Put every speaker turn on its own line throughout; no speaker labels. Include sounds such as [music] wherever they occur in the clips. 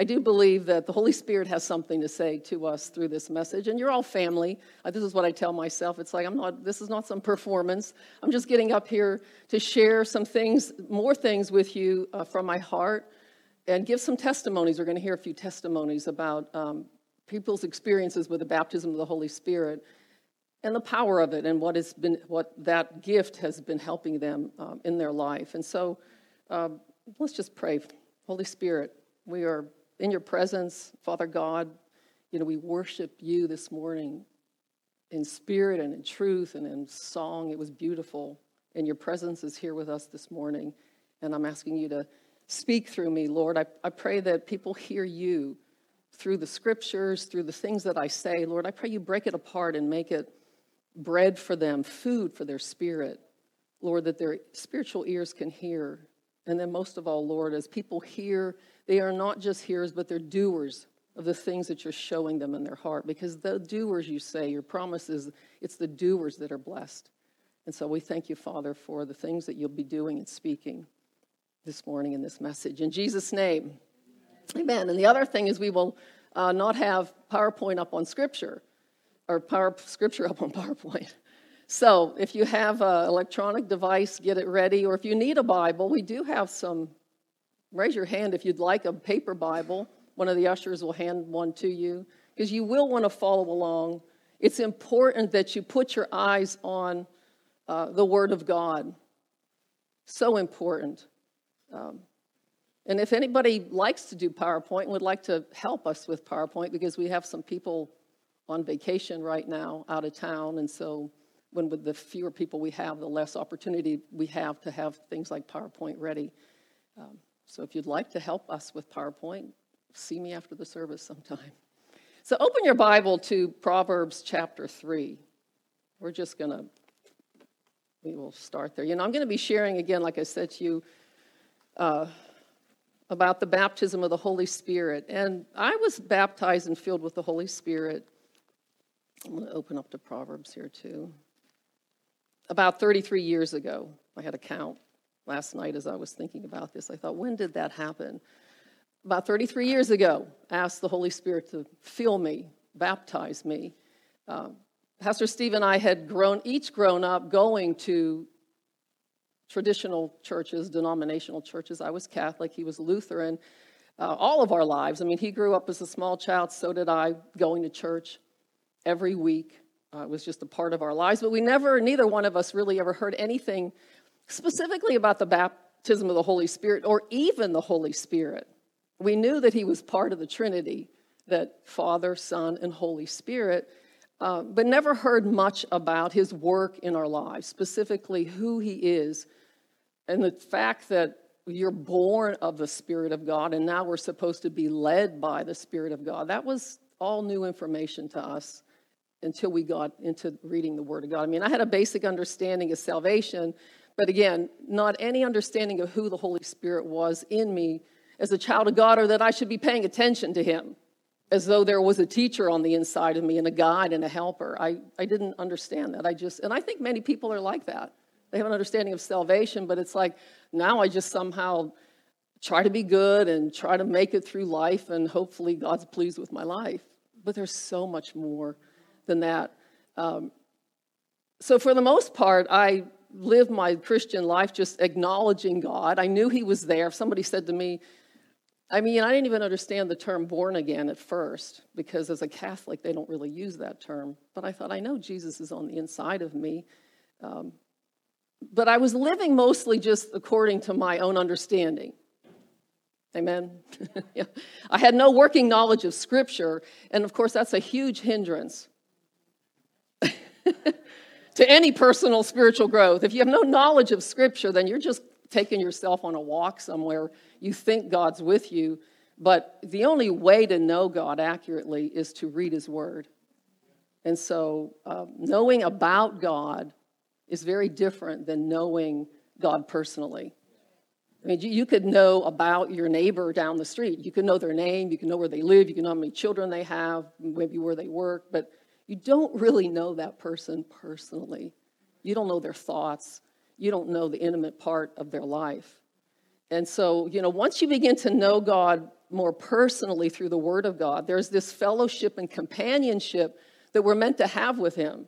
I do believe that the Holy Spirit has something to say to us through this message, and you're all family. Uh, this is what I tell myself. It's like I'm not. This is not some performance. I'm just getting up here to share some things, more things with you uh, from my heart, and give some testimonies. We're going to hear a few testimonies about um, people's experiences with the baptism of the Holy Spirit and the power of it, and what has been, what that gift has been helping them um, in their life. And so, uh, let's just pray. Holy Spirit, we are in your presence, Father God. You know, we worship you this morning in spirit and in truth and in song. It was beautiful. And your presence is here with us this morning. And I'm asking you to speak through me, Lord. I, I pray that people hear you through the scriptures, through the things that I say. Lord, I pray you break it apart and make it bread for them, food for their spirit. Lord, that their spiritual ears can hear. And then, most of all, Lord, as people hear they are not just hearers, but they're doers of the things that you're showing them in their heart. Because the doers, you say, your promise is it's the doers that are blessed. And so we thank you, Father, for the things that you'll be doing and speaking this morning in this message. In Jesus' name, amen. And the other thing is we will uh, not have PowerPoint up on Scripture or power, Scripture [laughs] up on PowerPoint. So if you have an electronic device, get it ready. Or if you need a Bible, we do have some Raise your hand if you'd like a paper Bible. One of the ushers will hand one to you because you will want to follow along. It's important that you put your eyes on uh, the Word of God. So important. Um, and if anybody likes to do PowerPoint and would like to help us with PowerPoint, because we have some people on vacation right now out of town, and so when with the fewer people we have, the less opportunity we have to have things like PowerPoint ready. Um, so if you'd like to help us with PowerPoint, see me after the service sometime. So open your Bible to Proverbs chapter 3. We're just going to, we will start there. You know, I'm going to be sharing again, like I said to you, uh, about the baptism of the Holy Spirit. And I was baptized and filled with the Holy Spirit. I'm going to open up to Proverbs here too. About 33 years ago, I had a count last night as I was thinking about this. I thought, when did that happen? About 33 years ago, I asked the Holy Spirit to fill me, baptize me. Uh, Pastor Steve and I had grown, each grown up going to traditional churches, denominational churches. I was Catholic, he was Lutheran. Uh, all of our lives. I mean, he grew up as a small child, so did I, going to church every week. Uh, it was just a part of our lives, but we never, neither one of us really ever heard anything specifically about the baptism of the Holy Spirit or even the Holy Spirit. We knew that he was part of the Trinity, that Father, Son, and Holy Spirit, uh, but never heard much about his work in our lives, specifically who he is, and the fact that you're born of the Spirit of God, and now we're supposed to be led by the Spirit of God. That was all new information to us until we got into reading the Word of God. I mean, I had a basic understanding of salvation, but again, not any understanding of who the Holy Spirit was in me as a child of God or that I should be paying attention to Him as though there was a teacher on the inside of me and a guide and a helper. I, I didn't understand that. I just, and I think many people are like that. They have an understanding of salvation, but it's like now I just somehow try to be good and try to make it through life, and hopefully God's pleased with my life. But there's so much more than that. Um, so, for the most part, I lived my Christian life just acknowledging God. I knew He was there. If somebody said to me, I mean, I didn't even understand the term born again at first because as a Catholic, they don't really use that term. But I thought, I know Jesus is on the inside of me. Um, but I was living mostly just according to my own understanding. Amen. [laughs] yeah. I had no working knowledge of Scripture, and of course, that's a huge hindrance. [laughs] to any personal spiritual growth. If you have no knowledge of Scripture, then you're just taking yourself on a walk somewhere. You think God's with you, but the only way to know God accurately is to read His Word. And so, uh, knowing about God is very different than knowing God personally. I mean, you, you could know about your neighbor down the street. You could know their name, you can know where they live, you can know how many children they have, maybe where they work, but you don't really know that person personally. You don't know their thoughts. You don't know the intimate part of their life. And so, you know, once you begin to know God more personally through the Word of God. There's this fellowship and companionship that we're meant to have with Him.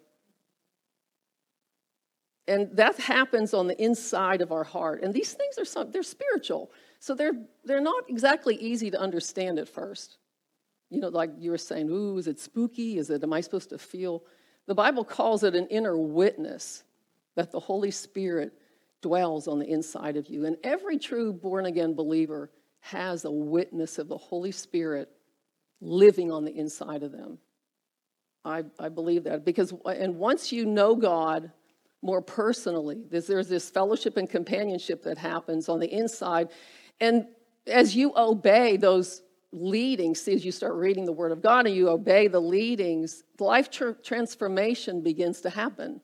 And that happens on the inside of our heart. And these things are some, they're spiritual. So they're, they're not exactly easy to understand at first. You know, like you were saying, ooh, is it spooky? Is it, am I supposed to feel? The Bible calls it an inner witness that the Holy Spirit dwells on the inside of you. And every true born again believer has a witness of the Holy Spirit living on the inside of them. I, I believe that because, and once you know God more personally, there's, there's this fellowship and companionship that happens on the inside. And as you obey those leadings, see, as you start reading the Word of God and you obey the leadings, life tr- transformation begins to happen.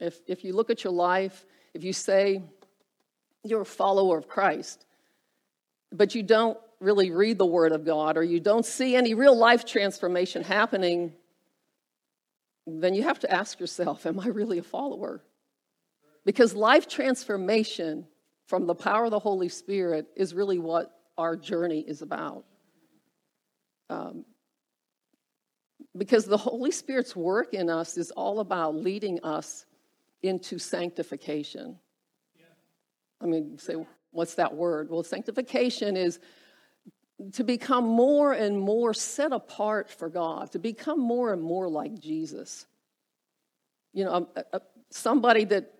If, if you look at your life, if you say you're a follower of Christ, but you don't really read the Word of God or you don't see any real life transformation happening, then you have to ask yourself, Am I really a follower? Because life transformation from the power of the Holy Spirit is really what our journey is about. Um, because the Holy Spirit's work in us is all about leading us into sanctification. Yeah. I mean, say, what's that word? Well, sanctification is to become more and more set apart for God, to become more and more like Jesus. You know, a, a, somebody that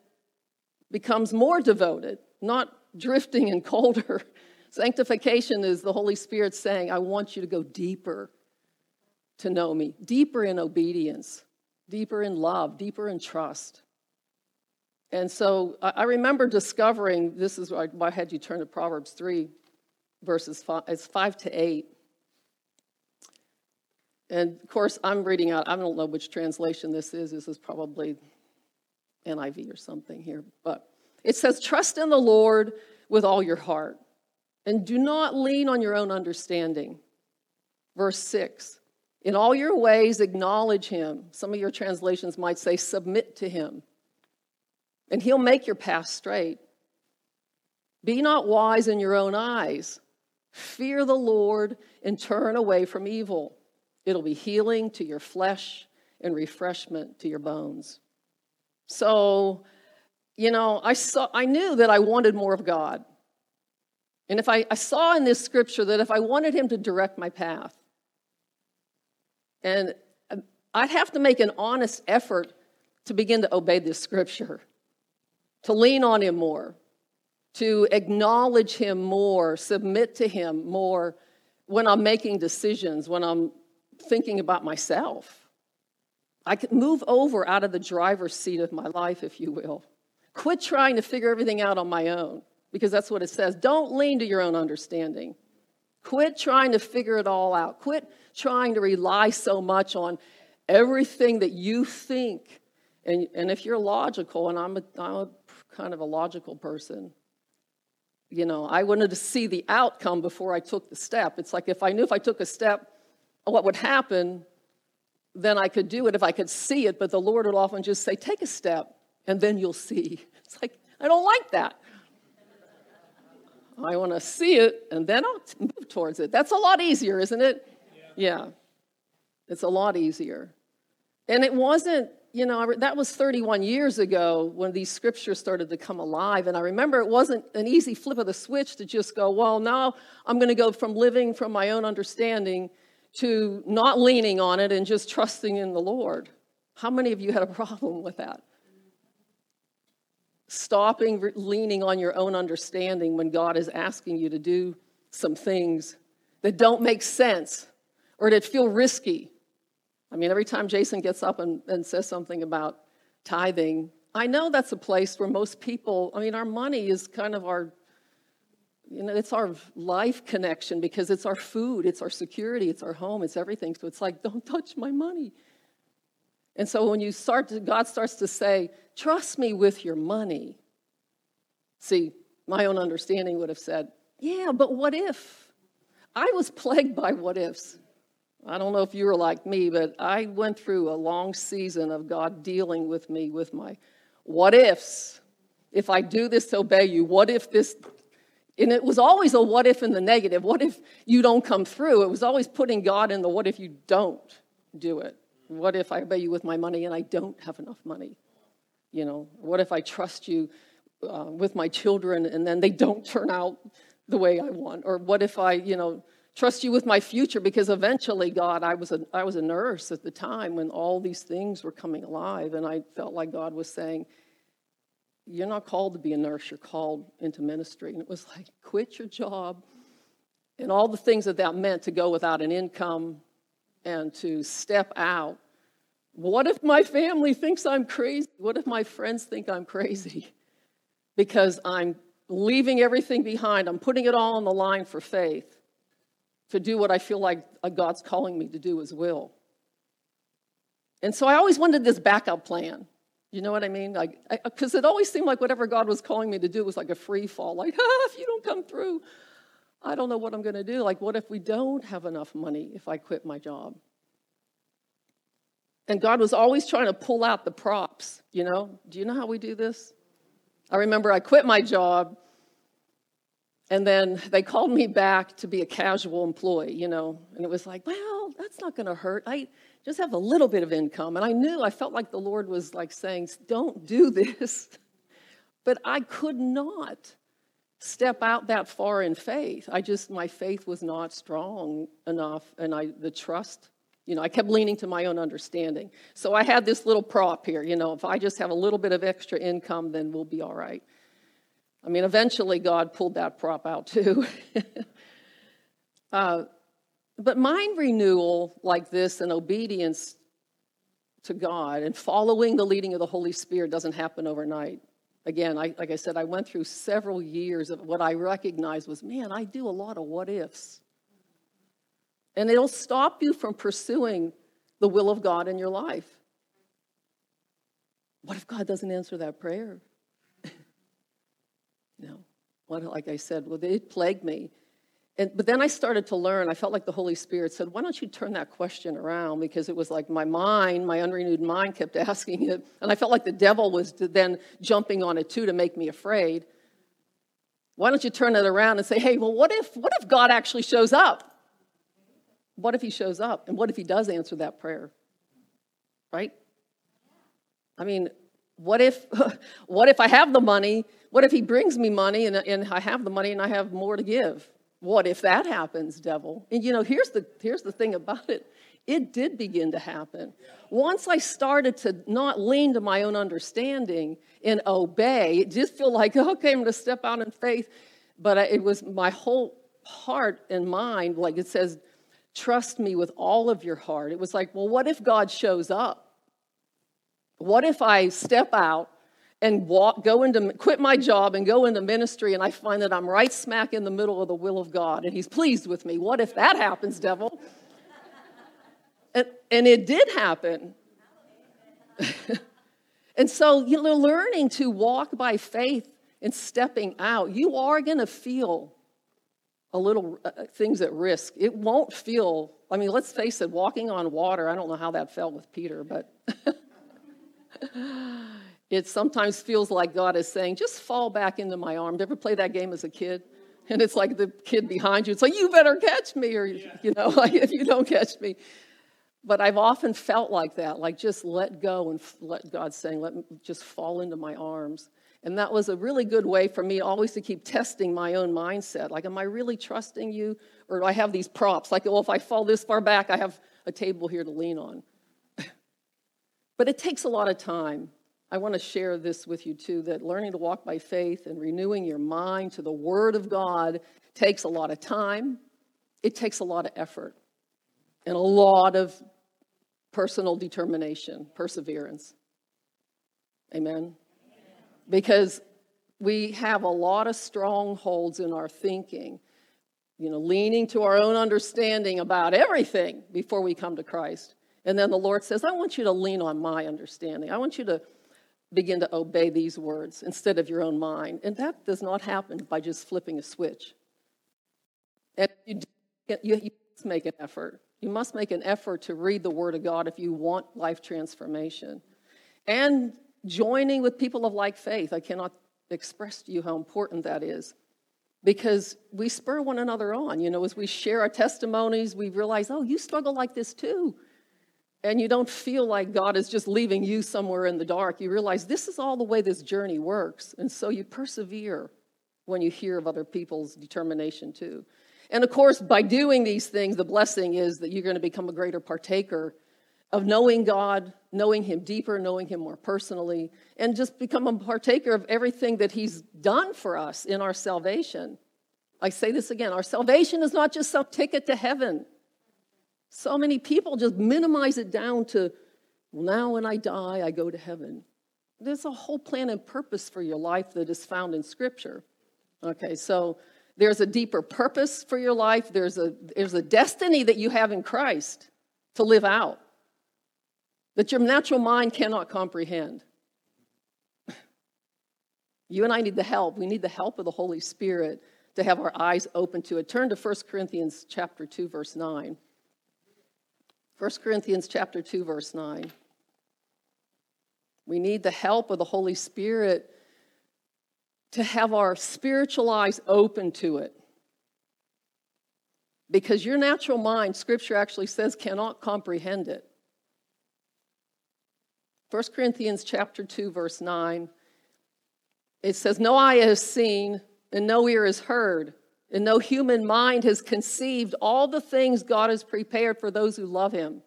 becomes more devoted, not drifting and [laughs] colder, Sanctification is the Holy Spirit saying, I want you to go deeper to know me, deeper in obedience, deeper in love, deeper in trust. And so I remember discovering this is why I had you turn to Proverbs 3, verses 5, it's 5 to 8. And of course, I'm reading out, I don't know which translation this is. This is probably NIV or something here. But it says, Trust in the Lord with all your heart and do not lean on your own understanding. Verse 6 In all your ways, acknowledge him. Some of your translations might say, submit to him, and he'll make your path straight. Be not wise in your own eyes. Fear the Lord and turn away from evil. It'll be healing to your flesh and refreshment to your bones. So, you know, I saw I knew that I wanted more of God. And if I, I saw in this scripture that if I wanted him to direct my path, and um, I'd have to make an honest effort to begin to obey this scripture, to lean on him more, to acknowledge him more, submit to him more when I'm making decisions, when I'm thinking about myself. I could move over out of the driver's seat of my life, if you will. Quit trying to figure everything out on my own because that's what it says. Don't lean to your own understanding. Quit trying to figure it all out. Quit trying to rely so much on everything that you think. And, and if you're logical, and I'm a, I'm a kind of a logical person, you know, I wanted to see the outcome before I took the step. It's like if I knew if I took a step, what would happen, then I could do it if I could see it. But the Lord would often just say, Take a step, and then you'll see. [laughs] It's like, I don't like that. I want to see it and then I'll [laughs] move towards it. That's a lot easier, isn't it? Yeah. yeah. It's a lot easier. And it wasn't, you know, that was 31 years ago when these scriptures started to come alive. And I remember it wasn't an easy flip of the switch to just go, well, now I'm going to go from living from my own understanding to not leaning on it and just trusting in the Lord. How many of you had a [laughs] problem with that? Stopping leaning on your own understanding when God is asking you to do some things that don't make sense or that feel risky. I mean, every time Jason gets up and, and says something about tithing, I know that's a place where most people, I mean, our money is kind of our, you know, it's our life connection because it's our food, it's our security, it's our home, it's everything. So it's like, don't touch my money. And so when you start to, God starts to say, trust me with your money. See, my own understanding would have said, yeah, but what if? I was plagued by what ifs. I don't know if you were like me, but I went through a long season of God dealing with me with my what ifs. If I do this to obey you, what if this And it was always a what if in the negative. What if you don't come through? It was always putting God in the what if you don't do it? What if I obey you with my money and I don't have enough money? You know, what if I trust you uh, with my children and then they don't turn out the way I want? Or what if I, you know, trust you with my future because eventually, God, I was a, I was a nurse at the time when all these things were coming alive and I felt like God was saying, you're not called to be a nurse, you're called into ministry. And it was like, quit your job and all the things that that meant to go without an income and to step out. What if my family thinks I'm crazy? What if my friends think I'm crazy? Because I'm leaving everything behind, I'm putting it all on the line for faith to do what I feel like God's calling me to do as will. And so I always wanted this backup plan. You know what I mean? Like, because it always seemed like whatever God was calling me to do was like a free fall. Like, [laughs] ah, if you don't come through, I don't know what I'm going to do. Like, what if we don't have enough money if I quit my job? And God was always trying to pull out the props, you know? Do you know how we do this? I remember I quit my job and then they called me back to be a casual employee, you know, and it was like, well, that's not going to hurt. I just have a little bit of income. And I knew, I felt like the Lord was like saying, don't do this. [laughs] But I could not step out that far in faith. I just, my faith was not strong enough. And I, the trust, you know, I kept leaning to my own understanding. So I had this little prop here, you know, if I just have a little bit of extra income, then we'll be all right. I mean, eventually God pulled that prop out too. [laughs] uh, but mind renewal like this and obedience to God and following the leading of the Holy Spirit doesn't happen overnight. Again, I, like I said, I went through several years of what I recognized was, man, I do a lot of what ifs. And it'll stop you from pursuing the will of God in your life. What if God doesn't answer that prayer? [laughs] no. What, like I said, well, it plagued me. And, but then I started to learn. I felt like the Holy Spirit said, Why don't you turn that question around? Because it was like my mind, my unrenewed mind kept [laughs] asking it. And I felt like the devil was then jumping on it too to make me afraid. Why don't you turn it around and say, Hey, well, what if, what if God actually shows up? What if he shows up? And what if he does answer that prayer? Right? I mean, what if, [laughs] what if I have the money? What if he brings me money and, and I have the money and I have more to give? What if that happens, devil? And you know, here's the, here's the thing about it it did begin to happen. Once I started to not lean to my own understanding and obey, it just feel like, [laughs] okay, I'm to step out in faith. But it was my whole heart and mind, like it says, trust me with all of your heart. It was like, well, what if God shows up? What if I step out and walk, go into, quit my job and go into ministry, and I find that I'm right smack in the middle of the will of God, and He's pleased with me. What if that happens, devil? and, and it did happen. [laughs] and so, you know, learning to walk by faith and stepping out, you are going to feel a little uh, uh, things at risk. It won't feel, I mean, let's face it, walking on water, I don't know how that felt with Peter, but. [laughs] it sometimes feels like God is saying, just fall back into my arms. Ever play that game as a kid? And it's like the kid behind you, it's like, you better catch me, or, yeah. you know, [laughs] like if you don't catch me. But I've often felt like that, like just let go and let God saying, let me just fall into my arms. And that was a really good way for me always to keep testing my own mindset. Like, am I really trusting you? Or do I have these props? Like, well, if I fall this far back, I have a table here to lean on. [laughs] but it takes a lot of time. I want to share this with you too that learning to walk by faith and renewing your mind to the Word of God takes a lot of time, it takes a lot of effort, and a lot of personal determination, perseverance. Amen? Because we have a lot of strongholds in our thinking, you know, leaning to our own understanding about everything before we come to Christ. And then the Lord says, I want you to lean on my understanding. I want you to begin to obey these words instead of your own mind. And that does not happen by just flipping a switch. And you, you, you must make an effort. You must make an effort to read the Word of God if you want life transformation. And joining with people of like faith. I cannot express to you how important that is. because we spur one another on. You know, as we share our testimonies, we realize, oh, you struggle like this too. And you don't feel like God is just leaving you somewhere in the dark. You realize this is all the way this journey works. And so you persevere when you hear of other people's determination too. And of course, by doing these things, the blessing is that you're going to become a greater partaker of knowing God, knowing Him deeper, knowing Him more personally, and just become a partaker of everything that He's done for us in our salvation. I say this again our salvation is not just some ticket to heaven. So many people just minimize it down to, well, now when I die, I go to heaven. There's a whole plan and purpose for your life that is found in Scripture. Okay, so there's a deeper purpose for your life, there's a, there's a destiny that you have in Christ to live out that your natural mind cannot comprehend. You and I need the help. We need the help of the Holy Spirit to have our eyes open to it. Turn to 1 Corinthians chapter 2 verse 9. 1 Corinthians chapter 2 verse 9. We need the help of the Holy Spirit to have our spiritual eyes open to it. Because your natural mind, scripture actually says, cannot comprehend it. 1 Corinthians chapter 2 verse 9 it says no eye has seen and no ear has heard and no human mind has conceived all the things God has prepared for those who love him.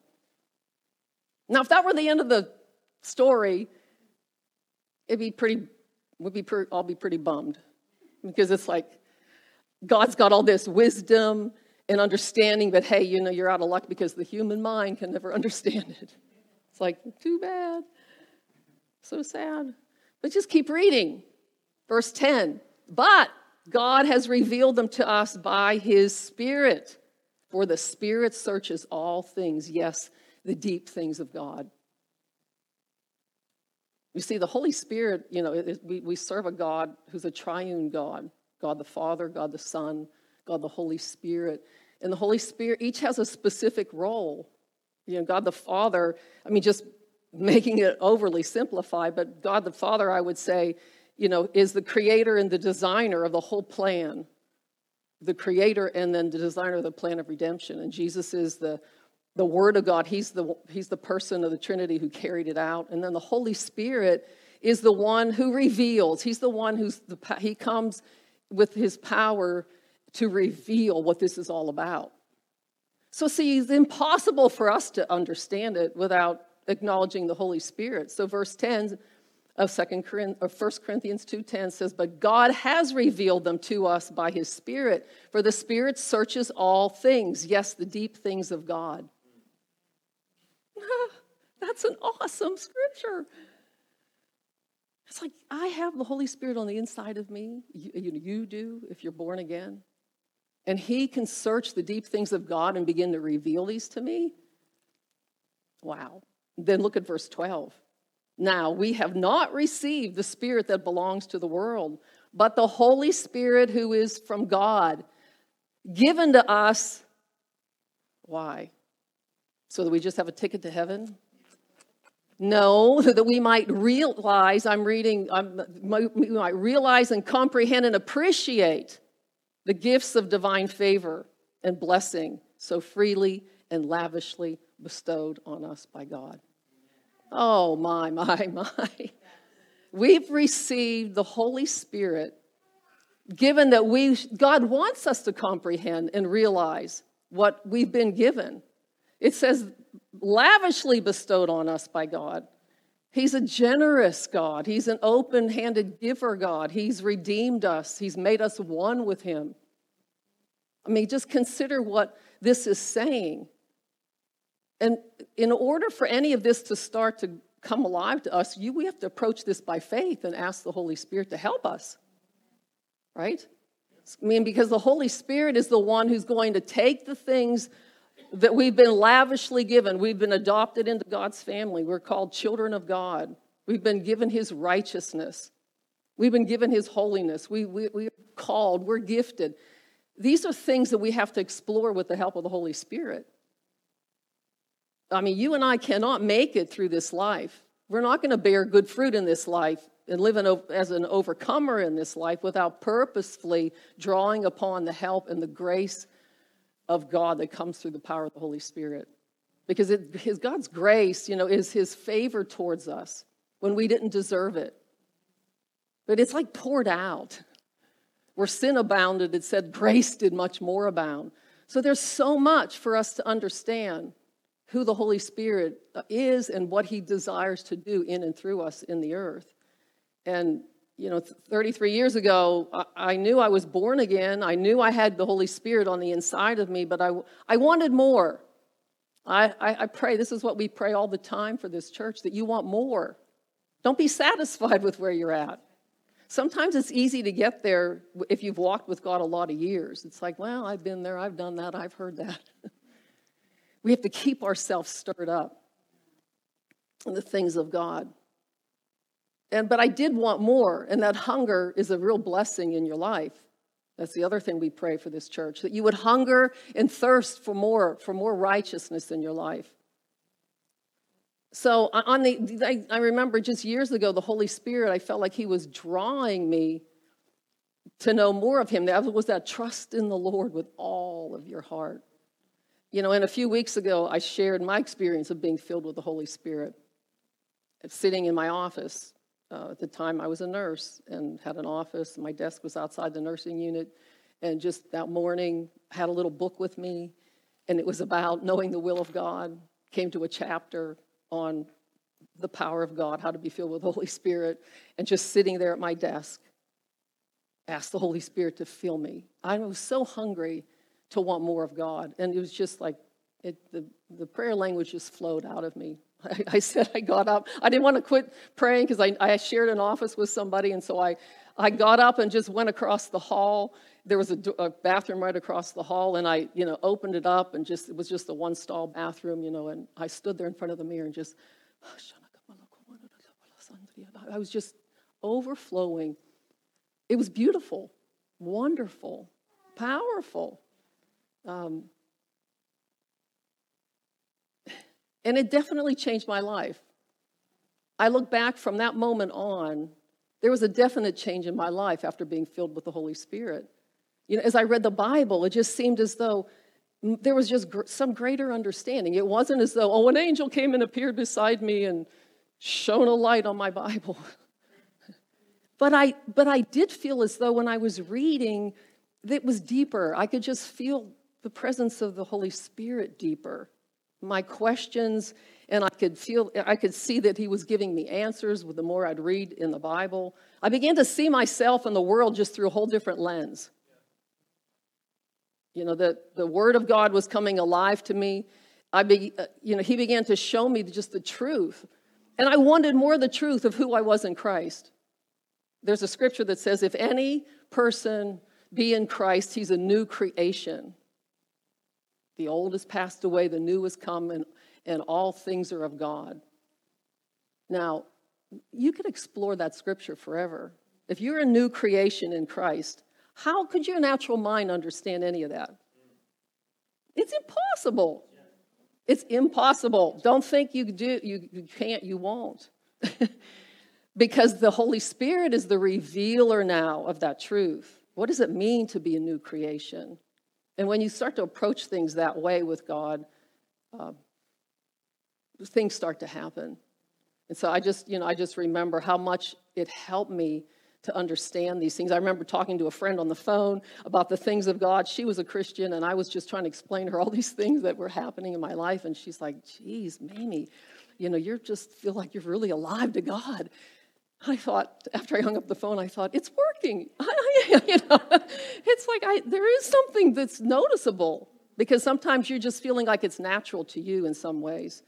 Now if that were the end of the story it'd be pretty would be pretty, I'll be pretty bummed because it's like God's got all this wisdom and understanding but hey you know you're out of luck because the human mind can never [laughs] understand it. It's like, too bad. So sad. But just keep reading. Verse 10 But God has revealed them to us by his Spirit. For the Spirit searches all things, yes, the deep things of God. You see, the Holy Spirit, you know, we, we serve a God who's a triune God God the Father, God the Son, God the Holy Spirit. And the Holy Spirit each has a specific role. You know, God the Father, I mean, just making it overly simplified, but God the Father, I would say, you know, is the creator and the designer of the whole plan. The creator and then the designer of the plan of redemption. And Jesus is the, the Word of God. He's the, he's the person of the Trinity who carried it out. And then the Holy Spirit is the one who reveals. He's the one who's the, he comes with his power to reveal what this is all about. So, see, it's impossible for us to understand it without acknowledging the Holy Spirit. So, verse 10 of Second or 1 Corinthians 2:10 says, "But God has revealed them to us by his Spirit, for the Spirit searches all things, yes, the deep things of God." [laughs] That's an awesome scripture. It's like I have the Holy Spirit on the inside of me. You, you do if you're born again and he can search the deep things of God and begin to reveal these to me? Wow. Then look at verse 12. Now, we have not received the Spirit that belongs to the world, but the Holy Spirit who is from God, given to us. Why? So that we just have a ticket to heaven? No, [laughs] that we might realize, I'm reading, I'm, we might realize and comprehend and appreciate the gifts of divine favor and blessing so freely and lavishly bestowed on us by God. Oh, my, my, [laughs] my. We've received the Holy Spirit, given that we, God wants us to comprehend and realize what we've been given. It says, lavishly bestowed on us by God. He's a generous God. He's an open handed giver God. He's redeemed us, He's made us one with Him. I mean, just consider what this is saying. And in order for any of this to start to come alive to us, you, we have to approach this by faith and ask the Holy Spirit to help us. Right? I mean, because the Holy Spirit is the one who's going to take the things that we've been lavishly given. We've been adopted into God's family. We're called children of God. We've been given His righteousness. We've been given His holiness. We, we, we're called. We're gifted. These are things that we have to explore with the help of the Holy Spirit. I mean, you and I cannot make it through this life. We're not going to bear good fruit in this life and live as an overcomer in this life without purposefully drawing upon the help and the grace of God that comes through the power of the Holy Spirit. Because it, his, God's grace, you know, is his favor towards us when we didn't deserve it. But it's like poured out. Where sin abounded, it said grace did much more abound. So there's so much for us to understand who the Holy Spirit is and what he desires to do in and through us in the earth. And, you know, 33 years ago, I, knew I was born again. I knew I had the Holy Spirit on the inside of me, but I, I wanted more. I, I, I pray, this is what we pray all the time for this church, that you want more. Don't be satisfied with where you're at. Sometimes it's easy to get there if you've walked with God a lot of years. It's like, well, I've been there, I've done that, I've heard that. [laughs] we have to keep ourselves stirred up in the things of God. And, but I did want more, and that hunger is a real blessing in your life. That's the other thing we pray for this church that you would hunger and thirst for more, for more righteousness in your life. So, on the, I, I remember just years ago, the Holy Spirit, I felt like He was drawing me to know more of Him. That was that trust in the Lord with all of your heart. You know, and a few weeks ago, I shared my experience of being filled with the Holy Spirit. Sitting in my office, uh, at the time, I was a nurse and had an office. My desk was outside the nursing unit. And just that morning, had a little book with me, and it was about knowing the will of God. Came to a chapter on the power of God, how to be filled with the Holy Spirit, and just sitting there at my desk, asked the Holy Spirit to fill me. I was so hungry to want more of God. And it was just like it, the, the prayer language just flowed out of me. [laughs] I, I said I got up. I didn't want to quit praying because I, I shared an office with somebody, and so I, I got up and just went across the hall. There was a, a, bathroom right across the hall, and I, you know, opened it up, and just it was just a one-stall bathroom, you know, and I stood there in front of the mirror and just, [sighs] I was just overflowing. It was beautiful, wonderful, powerful. Um, And it definitely changed my life. I look back from that moment on, there was a definite change in my life after being filled with the Holy Spirit. You know, as I read the Bible, it just seemed as though there was just gr- some greater understanding. It wasn't as though, oh, an angel came and appeared beside me and shone a light on my Bible. [laughs] but I, but I did feel as though when I was reading, it was deeper. I could just feel the presence of the Holy Spirit deeper my questions and I could feel I could see that he was giving me answers with the more I'd read in the Bible. I began to see myself and the world just through a whole different lens. You know, that the word of God was coming alive to me. I be, uh, you know, he began to show me just the truth. And I wanted more of the truth of who I was in Christ. There's a scripture that says, if any person be in Christ, he's a new creation. The old has passed away, the new has come, and, and all things are of God. Now, you could explore that scripture forever. If you're a new creation in Christ, how could your natural mind understand any of that? It's impossible. It's impossible. Don't think you do you, you can't, you won't. [laughs] because the Holy Spirit is the revealer now of that truth. What does it mean to be a new creation? And when you start to approach things that way with God, uh, things start to happen. And so I just, you know, I just remember how much it helped me to understand these things. I remember talking to a friend on the phone about the things of God. She was a Christian, and I was just trying to explain her all these things that were happening in my life. And she's like, geez, Mamie, you know, you just feel like you're really alive to God. I thought, after I hung up the phone, I thought, it's working. [laughs] you know, it's like I, there is something that's noticeable because sometimes you're just feeling like it's natural to you in some ways.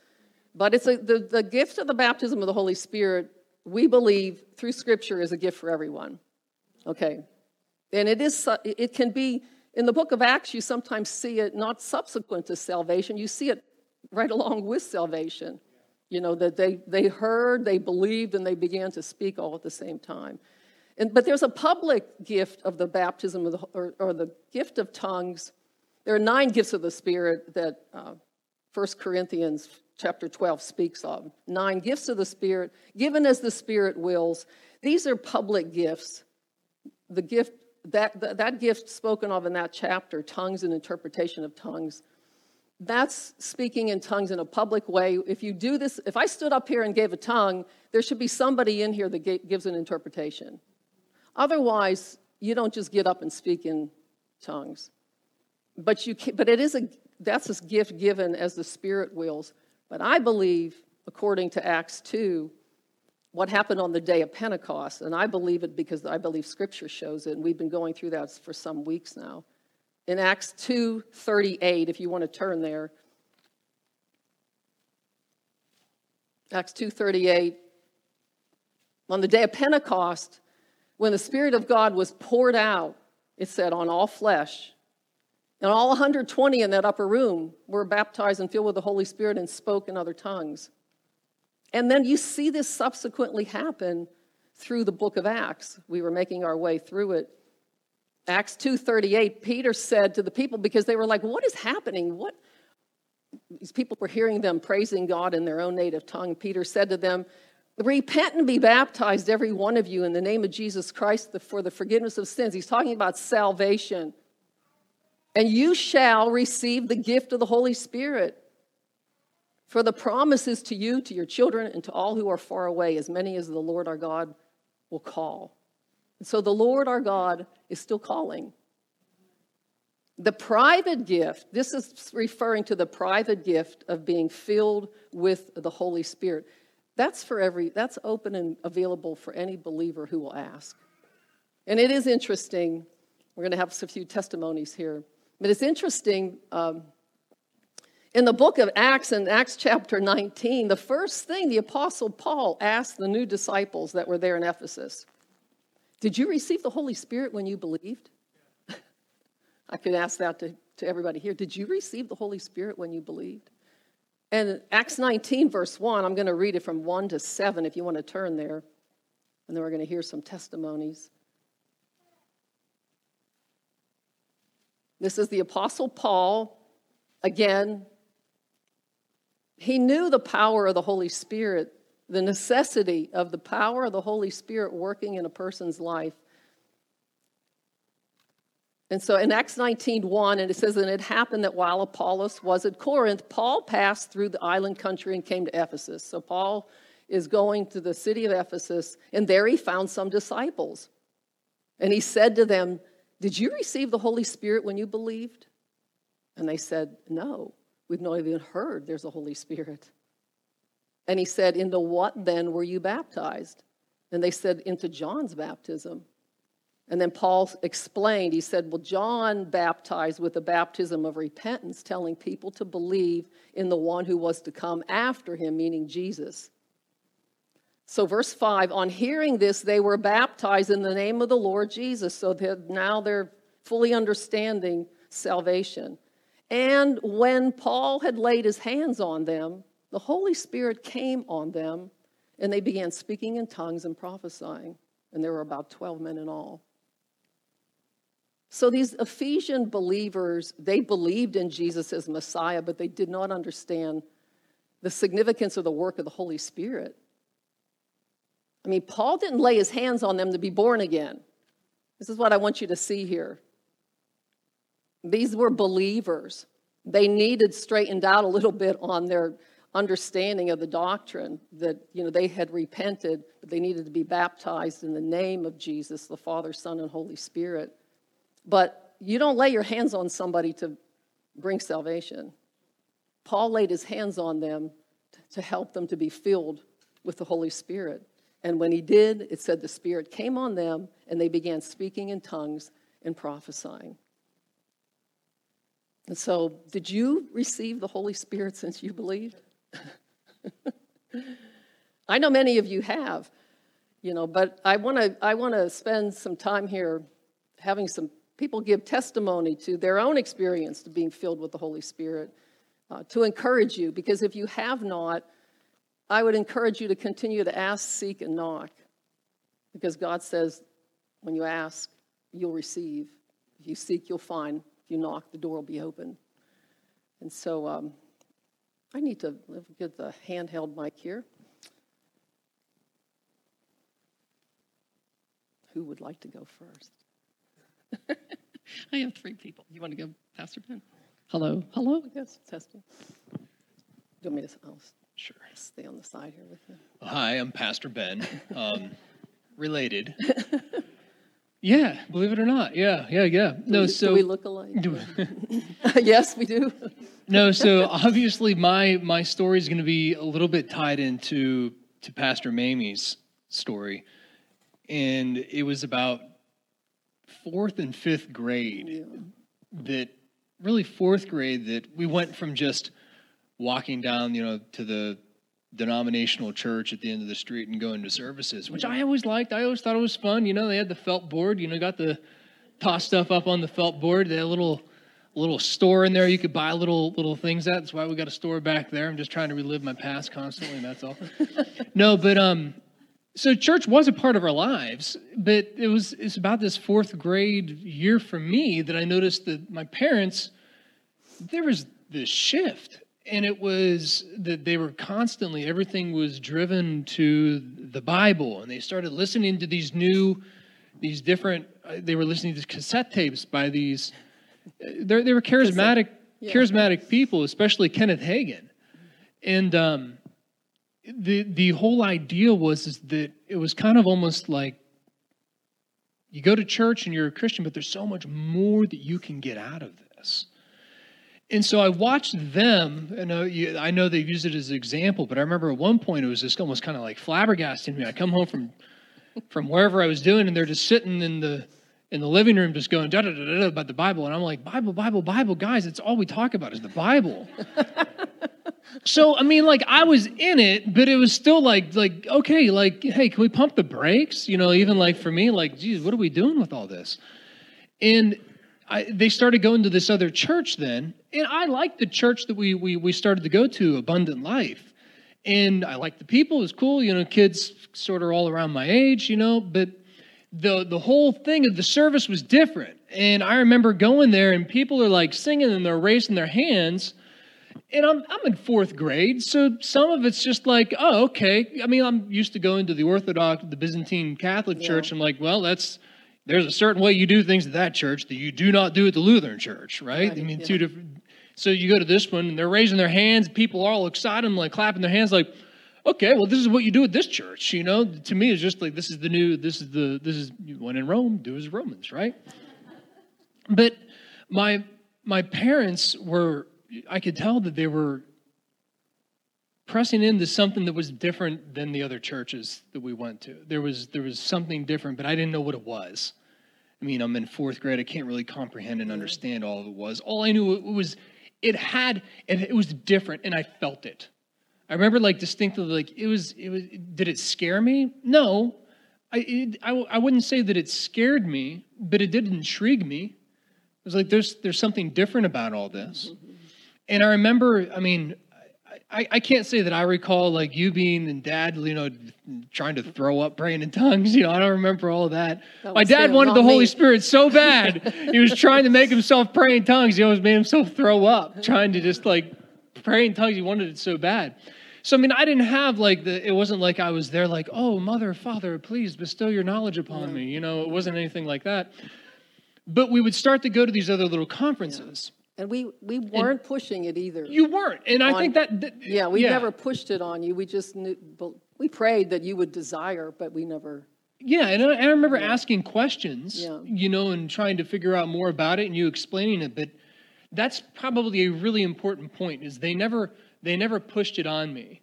But it's a, the, the gift of the baptism of the Holy Spirit, we believe through Scripture, is a gift for everyone. Okay? And it is, it can be, in the book of Acts, you sometimes see it not subsequent to salvation, you see it right along with salvation. You know, that they, they heard, they believed, and they began to speak all at the same time. And, but there's a public gift of the baptism of the, or, or, the gift of tongues. There are nine gifts of the Spirit that uh, 1 Corinthians chapter 12 speaks of. Nine gifts of the Spirit, given as the Spirit wills. These are public gifts. The gift that, that, that gift spoken of in that chapter, tongues and interpretation of tongues, that's speaking in tongues in a public way. If you do this, if I stood up here and gave a tongue, there should be somebody in here that gives an interpretation. Otherwise, you don't just get up and speak in tongues. But you can, but it is a that's a gift given as the Spirit wills. But I believe, according to Acts 2, what happened on the day of Pentecost, and I believe it because I believe Scripture shows it, and we've been going through that for some weeks now. In Acts 2:38, if you want to turn there, Acts 2:38, on the day of Pentecost, when the Spirit of God was poured out, it said, on all flesh, and all 120 in that upper room were baptized and filled with the Holy Spirit and spoke in other tongues. And then you see this subsequently happen through the book of Acts. We were making our way through it. Acts 2:38 Peter said to the people because they were like what is happening? What these people were hearing them praising God in their own native tongue. Peter said to them, Repent and be baptized, every one of you, in the name of Jesus Christ for the forgiveness of sins. He's talking about salvation. And you shall receive the gift of the Holy Spirit. For the promises to you, to your children, and to all who are far away, as many as the Lord our God will call. And so the Lord our God is still calling. The private gift, this is referring to the private gift of being filled with the Holy Spirit. That's for every, that's open and available for any believer who will ask. And it is interesting, we're going to have a few testimonies here, but it's interesting. Um, in the book of Acts, in Acts chapter 19, the first thing the Apostle Paul asked the new disciples that were there in Ephesus Did you receive the Holy Spirit when you believed? [laughs] I could ask that to, to everybody here. Did you receive the Holy Spirit when you believed? And Acts 19, verse 1, I'm going to read it from 1 to 7 if you want to turn there. And then we're going to hear some testimonies. This is the Apostle Paul, again, he knew the power of the Holy Spirit, the necessity of the power of the Holy Spirit working in a person's life. And so in Acts 19 1, and it says, And it happened that while Apollos was at Corinth, Paul passed through the island country and came to Ephesus. So Paul is going to the city of Ephesus, and there he found some disciples. And he said to them, Did you receive the Holy Spirit when you believed? And they said, No. We've not even heard there's a Holy Spirit. And he said, Into what then were you baptized? And they said, Into John's baptism. And then Paul explained, he said, Well, John baptized with the baptism of repentance, telling people to believe in the one who was to come after him, meaning Jesus. So, verse 5 on hearing this, they were baptized in the name of the Lord Jesus. So that now they're fully understanding salvation. And when Paul had laid his hands on them, the Holy Spirit came on them, and they began speaking in tongues and prophesying. And there were about 12 men in all. So these Ephesian believers, they believed in Jesus as Messiah, but they did not understand the significance of the work of the Holy Spirit. I mean, Paul didn't lay his hands on them to be born again. This is what I want you to see here. These were believers. They needed straightened out a little bit on their understanding of the doctrine that you know they had repented but they needed to be baptized in the name of jesus the father son and holy spirit but you don't lay your hands on somebody to bring salvation. Paul laid his hands on them to help them to be filled with the holy spirit. And when he did it said the spirit came on them and they began speaking in tongues and prophesying. And so, did you receive the Holy Spirit since you believed? [laughs] I know many of you have, you know, but I want to I want to spend some time here having some people give testimony to their own experience to being filled with the Holy Spirit uh, to encourage you because if you have not, I would encourage you to continue to ask, seek, and knock because God says when you ask, you'll receive. If you seek, you'll find If you knock, the door will be open. And so um, I need to get the handheld mic here. Who would like to go first? [laughs] I have three people. You want to go, Pastor Ben? Hello, hello. Yes, testing. Do you want me to? I'll
Sure.
stay on the side here with you.
Hi, I'm Pastor Ben. Um, related. [laughs] yeah, believe it or not. Yeah, yeah, yeah.
Do
No,
we-
so
do we look alike?
Do- [laughs]
yes, we do.
no, so obviously my my story is going to be a little bit tied into to Pastor Mamie's story, and it was about fourth and fifth grade
Yeah.
that really fourth grade that we went from just walking down, you know, to the denominational church at the end of the street and going to services, which I always liked. I always thought it was fun. You know, they had the felt board. You know, got the toss stuff up on the felt board. They had a little little store in there you could buy little little things at. That's why we got a store back there. I'm just trying to relive my past constantly, and that's all. [laughs] no, but um, so church was a part of our lives, but it was it's about this fourth grade year for me that I noticed that my parents there was this shift and it was that they were constantly everything was driven to the bible and they started listening to these new these different uh, they were listening to cassette tapes by these uh, they were charismatic
Yeah.
charismatic people especially kenneth Hagin, and um, the the whole idea was is that it was kind of almost like you go to church and you're a christian but there's so much more that you can get out of this and so I watched them, and you, I know they've used it as an example, but I remember at one point it was just almost kind of like flabbergasting me. I come home from from wherever I was doing, and they're just sitting in the in the living room, just going da da da da about the Bible, and I'm like, Bible, Bible, Bible, guys, it's all we talk about is the Bible. [laughs] so I mean, like I was in it, but it was still like like okay, like hey, can we pump the brakes? You know, even like for me, like, geez, what are we doing with all this? And I, they started going to this other church then, and I liked the church that we, we we started to go to, Abundant Life, and I liked the people. It was cool, you know, kids sort of all around my age, you know. But the the whole thing of the service was different, and I remember going there, and people are like singing and they're raising their hands, and I'm I'm in fourth grade, so some of it's just like, oh, okay. I mean, I'm used to going to the Orthodox, the Byzantine Catholic
Yeah.
Church. I'm like, well, that's there's a certain way you do things at that church that you do not do at the Lutheran Church, right?
Right,
I mean,
yeah.
two different. So you go to this one, and they're raising their hands. People are all excited, and like clapping their hands, like, okay, well, this is what you do at this church. You know, to me, it's just like this is the new. This is the this is when in Rome, do as Romans, right? But my my parents were. I could tell that they were pressing into something that was different than the other churches that we went to. There was there was something different, but I didn't know what it was. I mean, I'm in fourth grade. I can't really comprehend and understand all of it was. All I knew it was it had and it was different, and I felt it. I remember like distinctly, like it was. It was. Did it scare me? No, I. It, I, I wouldn't say that it scared me, but it did intrigue me. It was like there's there's something different about all this. Mm-hmm. And I remember, I mean, I, I can't say that I recall like you being and dad, you know, trying to throw up, praying in tongues. [laughs] You know, I don't remember all of that.
That
My dad wanted the Holy
me.
Spirit so [laughs] bad. he was trying to make himself pray in tongues. He always made himself throw up, trying to just like pray in tongues. He wanted it so bad. So I mean, I didn't have like the. It wasn't like I was there like, oh, mother, father, please bestow your knowledge upon me. You know, it wasn't anything like that. But we would start to go to these other little conferences.
And we, we weren't pushing it either.
You weren't, and I
On-
think that, that
yeah, we never pushed it on you. We just knew, we prayed that you would desire, but we never.
Yeah, and I, I remember asking questions,
Yeah.
you know, and trying to figure out more about it, and you explaining it. But that's probably a really important point: is they never they never pushed it on me,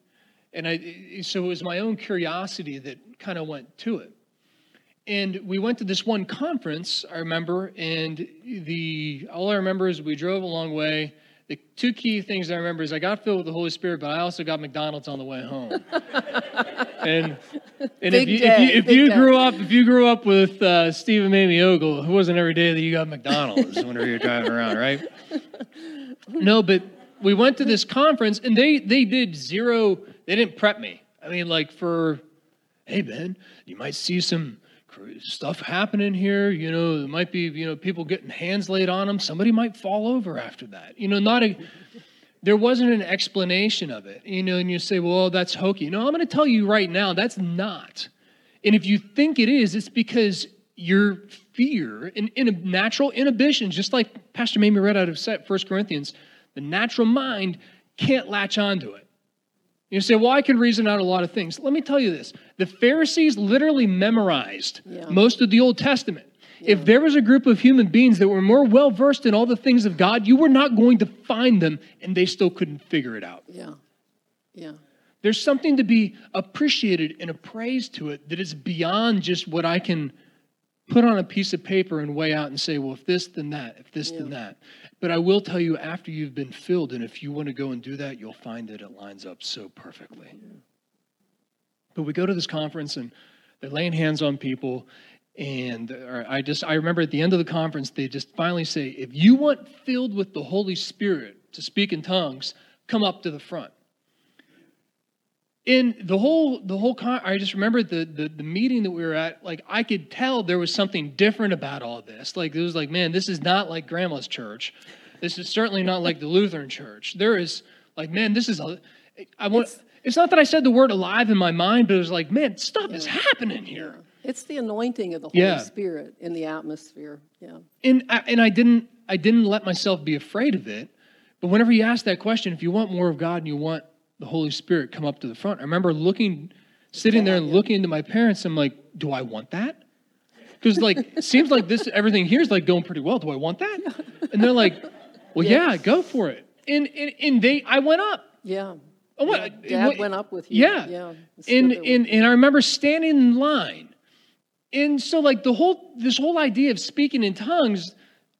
and I so it was my own curiosity that kind of went to it. And we went to this one conference, I remember, and the all I remember is we drove a long way. The two key things I remember is I got filled with the Holy Spirit, but I also got McDonald's on the way home. [laughs] and and if you,
day,
if you, if you
day.
grew up if you grew up with uh, Steve and Mamie Ogle, it wasn't every day that you got McDonald's [laughs] whenever you're driving around, right? No, but we went to this conference and they they did zero. They didn't prep me. I mean, like for, hey Ben, you might see some stuff happening here. You know, there might be you know people getting hands laid on them. Somebody might fall over after that. You know, not a. there wasn't an explanation of it. You know, and you say, well, that's hokey. No, I'm going to tell you right now, that's not. And if you think it is, it's because your fear and in, natural inhibitions, just like Pastor Mamie read out of 1 Corinthians, the natural mind can't latch onto it. You say, well, I can reason out a lot of things. Let me tell you this the Pharisees literally memorized yeah. most of the Old Testament. Yeah. If there was a group of human beings that were more well versed in all the things of God, you were not going to find them, and they still couldn't figure it out.
Yeah. Yeah.
There's something to be appreciated and appraised to it that is beyond just what I can put on a piece of paper and weigh out and say, well, if this, then that, if this, yeah. then that. But I will tell you, after you've been filled, and if you want to go and do that, you'll find that it lines up so perfectly. But we go to this conference and they're laying hands on people. And I just, I remember at the end of the conference, they just finally say, if you want filled with the Holy Spirit to speak in tongues, come up to the front in the whole the whole con- i just remember the, the the meeting that we were at like i could tell there was something different about all this. Like it was like man this is not like grandma's church. This is certainly not like the lutheran church. There is like man this is a i want it's, it's not that i said the word alive in my mind but it was like man stuff yeah. is happening here.
It's the anointing of the holy yeah. spirit in the atmosphere. Yeah.
And I, and i didn't i didn't let myself be afraid of it but whenever you ask that question if you want more of god and you want the Holy Spirit come up to the front. I remember looking, sitting there and looking into my parents. I'm like, do I want that? Because like, it seems like this everything here is like going pretty well. Do I want that? And they're like, well, yeah, go for it. And, and and they, I went up.
Yeah. Oh, what? Yeah, Dad what, went up with
you. Yeah. Yeah. And, and and I remember standing in line, and so like the whole this whole idea of speaking in tongues,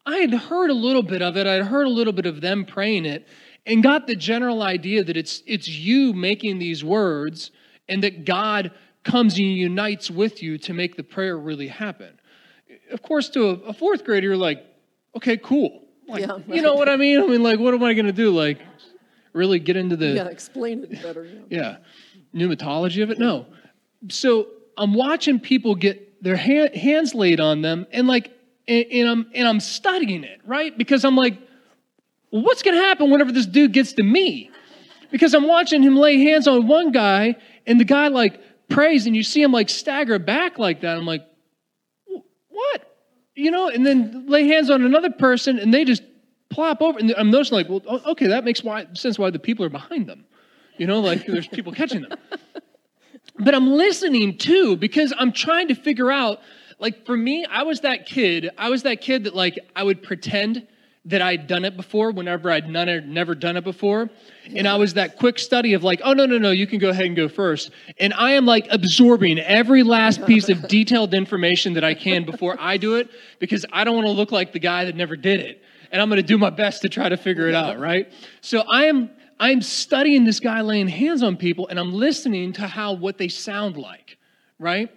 I had heard a little bit of it. I'd heard a little bit of them praying it, and got the general idea that it's, it's you making these words and that God comes and unites with you to make the prayer really happen. Of course, to a, a fourth grader, you're like, okay, cool. Like, yeah, right. You know what I mean? I mean, like, what am I going to do? Like, really get into the.
Yeah, explain it better. Yeah.
yeah. Pneumatology of it? No. So I'm watching people get their hand, hands laid on them and like, and, and, I'm, and I'm studying it, right? Because I'm like, what's going to happen whenever this dude gets to me? Because I'm watching him lay hands on one guy, and the guy like prays, and you see him like stagger back like that. I'm like, what? You know, and then lay hands on another person, and they just plop over. And I'm noticing, like, well, okay, that makes why, sense why the people are behind them. You know, like there's people catching them. [laughs] But I'm listening too because I'm trying to figure out, like, for me, I was that kid. I was that kid that, like, I would pretend that I'd done it before whenever I'd none, never done it before. And I was that quick study of like, oh, no, no, no, you can go ahead and go first. And I am like absorbing every last piece of detailed information that I can before I do it because I don't want to look like the guy that never did it. And I'm going to do my best to try to figure it out, right? So I am I'm studying this guy laying hands on people and I'm listening to how what they sound like, right?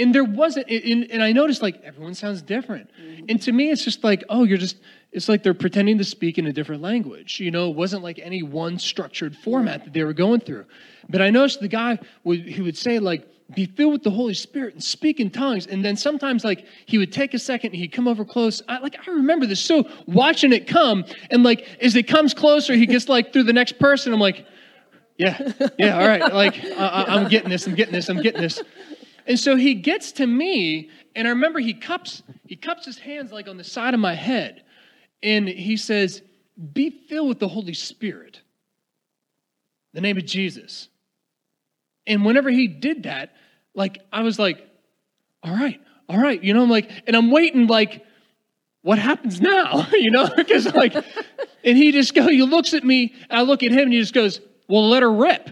And there wasn't, and, and I noticed like everyone sounds different. Mm-hmm. And to me, it's just like, oh, you're just it's like they're pretending to speak in a different language. You know, it wasn't like any one structured format that they were going through. But I noticed the guy would he would say like, "Be filled with the Holy Spirit and speak in tongues." And then sometimes like he would take a second and he'd come over close. I, like I remember this so watching it come and like as it comes closer, he gets like through the next person. I'm like, yeah, yeah, all right. Like I, I'm getting this. I'm getting this. I'm getting this. And so he gets to me, and I remember he cups he cups his hands like on the side of my head and he says, Be filled with the Holy Spirit, the name of Jesus. And whenever he did that, like, I was like, All right, all right. You know, I'm like, and I'm waiting, like, what happens now? [laughs] you know, because like, and he just go, he looks at me, I look at him, and he just goes, Well, let her rip.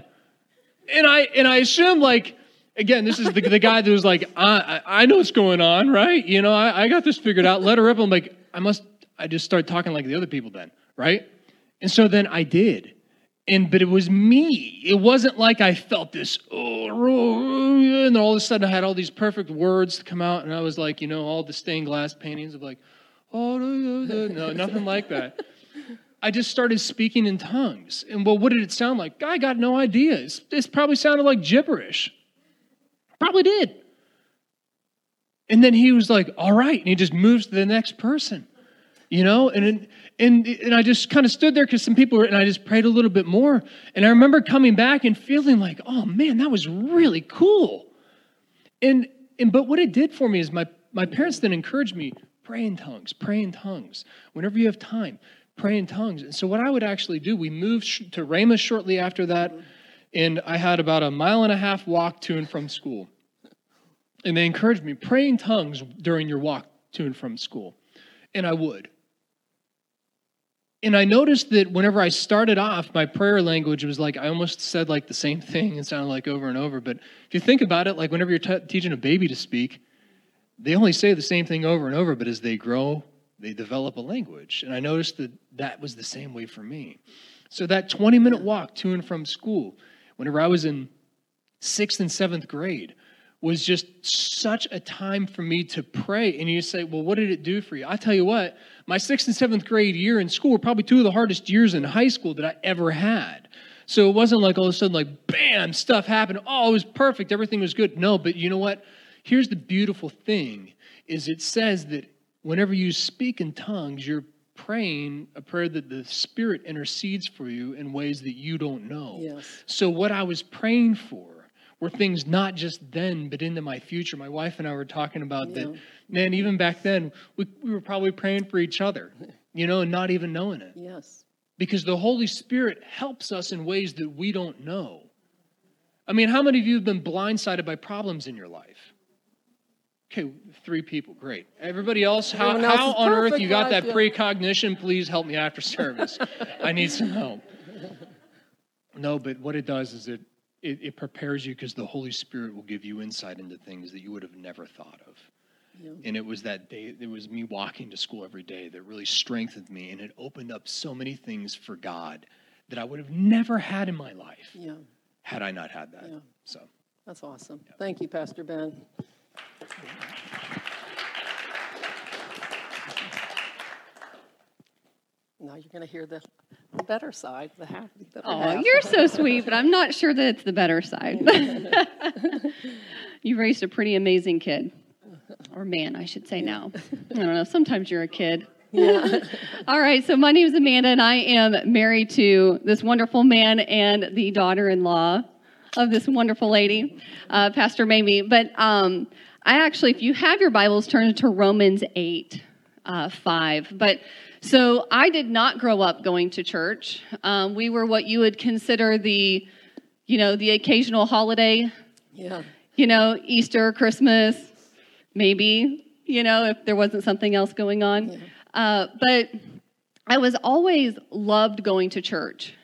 And I and I assume like again, this is the, the guy that was like, I, I know what's going on, right? You know, I, I got this figured out. Let her rip. I'm like, I must I just start talking like the other people then, right? And so then I did. And but it was me. It wasn't like I felt this, oh, and all of a sudden I had all these perfect words to come out, and I was like, you know, all the stained glass paintings of like, oh, no, nothing like that. I just started speaking in tongues. And well, what did it sound like? I got no idea. It's, it's probably sounded like gibberish. Probably did. And then he was like, all right. And he just moves to the next person. you know and and and i just kind of stood there because some people were and i just prayed a little bit more and i remember coming back and feeling like oh man that was really cool and and but what it did for me is my my parents then encouraged me pray in tongues pray in tongues whenever you have time pray in tongues and so what i would actually do we moved to Rhema shortly after that and i had about a mile and a half walk to and from school and they encouraged me pray in tongues during your walk to and from school and I would. And I noticed that whenever I started off, my prayer language was like, I almost said like the same [laughs] thing and sounded like over and over. But if you think about it, like whenever you're t- teaching a baby to speak, they only say the same thing over and over, but as they grow, they develop a language. And I noticed that that was the same way for me. So that 20 minute walk to and from school, whenever I was in sixth and seventh grade, was just such a time for me to pray. And you say, well, what did it do for you? I tell you what, my sixth and seventh grade year in school were probably two of the hardest years in high school that I ever had. So it wasn't like all of a sudden, like, bam, stuff happened. Oh, it was perfect. Everything was good. No, but you know what? Here's the beautiful thing is it says that whenever you speak in tongues, you're praying a prayer that the Spirit intercedes for you in ways that you don't know.
Yes.
So what I was praying for were things not just then, but into my future. My wife and I were talking about yeah. that. Man, even back then, we, we were probably praying for each other, you know, and not even knowing it.
Yes.
Because the Holy Spirit helps us in ways that we don't know. I mean, how many of you have been blindsided by problems in your life? Okay, three people, great. Everybody else, how, else how on earth you got that precognition? Please help me after service. I need some help. No, but what it does is it it, it prepares you because the Holy Spirit will give you insight into things that you would have never thought of. Yeah. And it was that day, it was me walking to school every day that really strengthened me. And it opened up so many things for God that I would have never had in my life yeah. had I not had that. Yeah. So
that's awesome. Thank you, Pastor Ben. Now you're going to hear the the better side, the happy. The
oh, half. you're so sweet, but I'm not sure that it's the better side. [laughs] you raised a pretty amazing kid, or man, I should say now. I don't know. Sometimes you're a kid. Yeah. [laughs] All right. So my name is Amanda, and I am married to this wonderful man and the daughter-in-law of this wonderful lady, uh, Pastor Mamie. But um, I actually, if you have your Bibles, turn to Romans eight, uh, five. But so I did not grow up going to church. Um, we were what you would consider the, you know, the occasional holiday.
Yeah.
You know, Easter, Christmas, maybe. You know, if there wasn't something else going on. Yeah. Uh, but I was always loved going to church,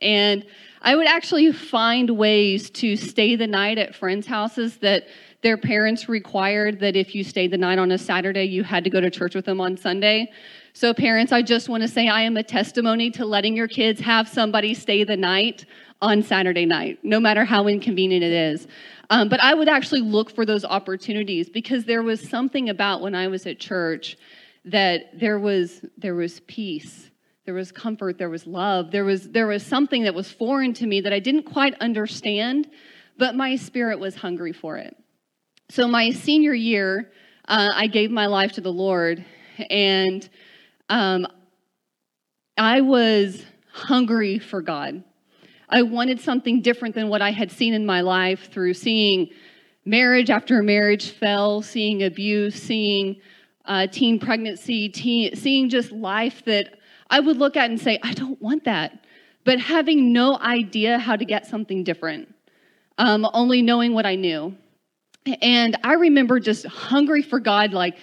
and I would actually find ways to stay the night at friends' houses that their parents required that if you stayed the night on a Saturday, you had to go to church with them on Sunday. So, parents, I just want to say I am a testimony to letting your kids have somebody stay the night on Saturday night, no matter how inconvenient it is. Um, but I would actually look for those opportunities because there was something about when I was at church that there was there was peace, there was comfort, there was love, there was there was something that was foreign to me that I didn't quite understand, but my spirit was hungry for it. So my senior year, uh, I gave my life to the Lord, and um, I was hungry for God. I wanted something different than what I had seen in my life through seeing marriage after marriage fell, seeing abuse, seeing uh, teen pregnancy, teen, seeing just life that I would look at and say, I don't want that. But having no idea how to get something different, um, only knowing what I knew. And I remember just hungry for God, like,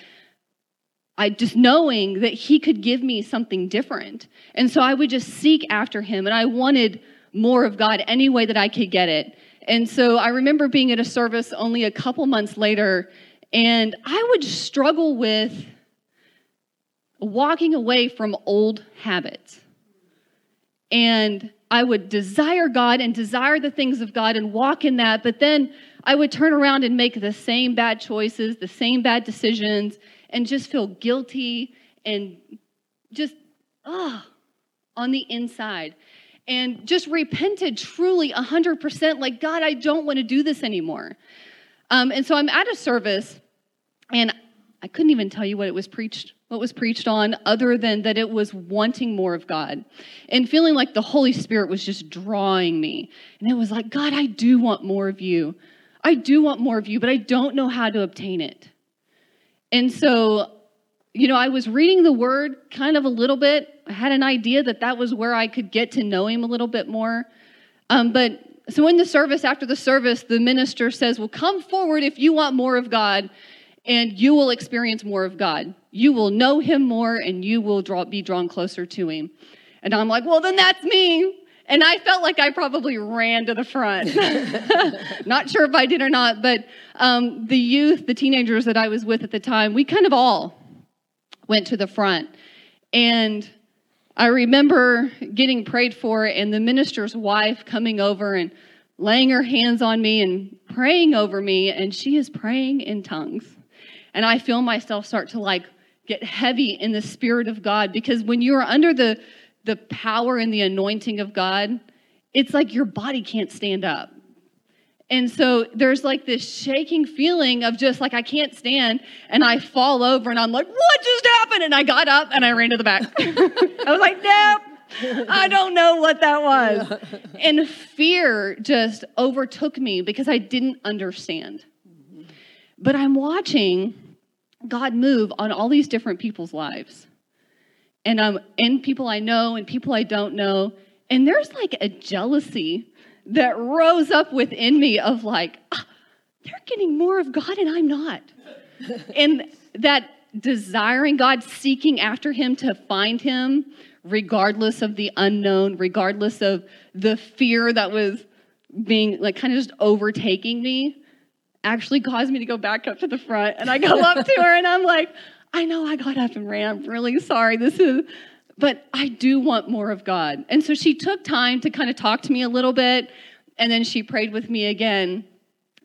I just knowing that he could give me something different. And so I would just seek after him and I wanted more of God any way that I could get it. And so I remember being at a service only a couple months later and I would struggle with walking away from old habits. And I would desire God and desire the things of God and walk in that, but then I would turn around and make the same bad choices, the same bad decisions, and just feel guilty and just, ah, oh, on the inside. And just repented truly 100%, like, God, I don't want to do this anymore. Um, and so I'm at a service, and I couldn't even tell you what it was preached what was preached on, other than that it was wanting more of God and feeling like the Holy Spirit was just drawing me. And it was like, God, I do want more of you. I do want more of you, but I don't know how to obtain it. And so, you know, I was reading the word kind of a little bit. I had an idea that that was where I could get to know him a little bit more. Um, but so in the service, after the service, the minister says, Well, come forward if you want more of God, and you will experience more of God. You will know him more, and you will draw, be drawn closer to him. And I'm like, Well, then that's me. And I felt like I probably ran to the front. [laughs] not sure if I did or not, but um, the youth, the teenagers that I was with at the time, we kind of all went to the front. And I remember getting prayed for, and the minister's wife coming over and laying her hands on me and praying over me, and she is praying in tongues. And I feel myself start to like get heavy in the Spirit of God because when you are under the, the power and the anointing of God, it's like your body can't stand up. And so there's like this shaking feeling of just like I can't stand, and I fall over and I'm like, what just happened? And I got up and I ran to the back. [laughs] I was like, nope, I don't know what that was. And fear just overtook me because I didn't understand. But I'm watching God move on all these different people's lives. And I'm in people I know and people I don't know. And there's like a jealousy that rose up within me of like, ah, they're getting more of God and I'm not. and that desiring God, seeking after Him to find Him, regardless of the unknown, regardless of the fear that was being like kind of just overtaking me, actually caused me to go back up to the front. And I go up to her and I'm like, I know I got up and ran. I'm really sorry. This is but I do want more of God. And so she took time to kind of talk to me a little bit, and then she prayed with me again.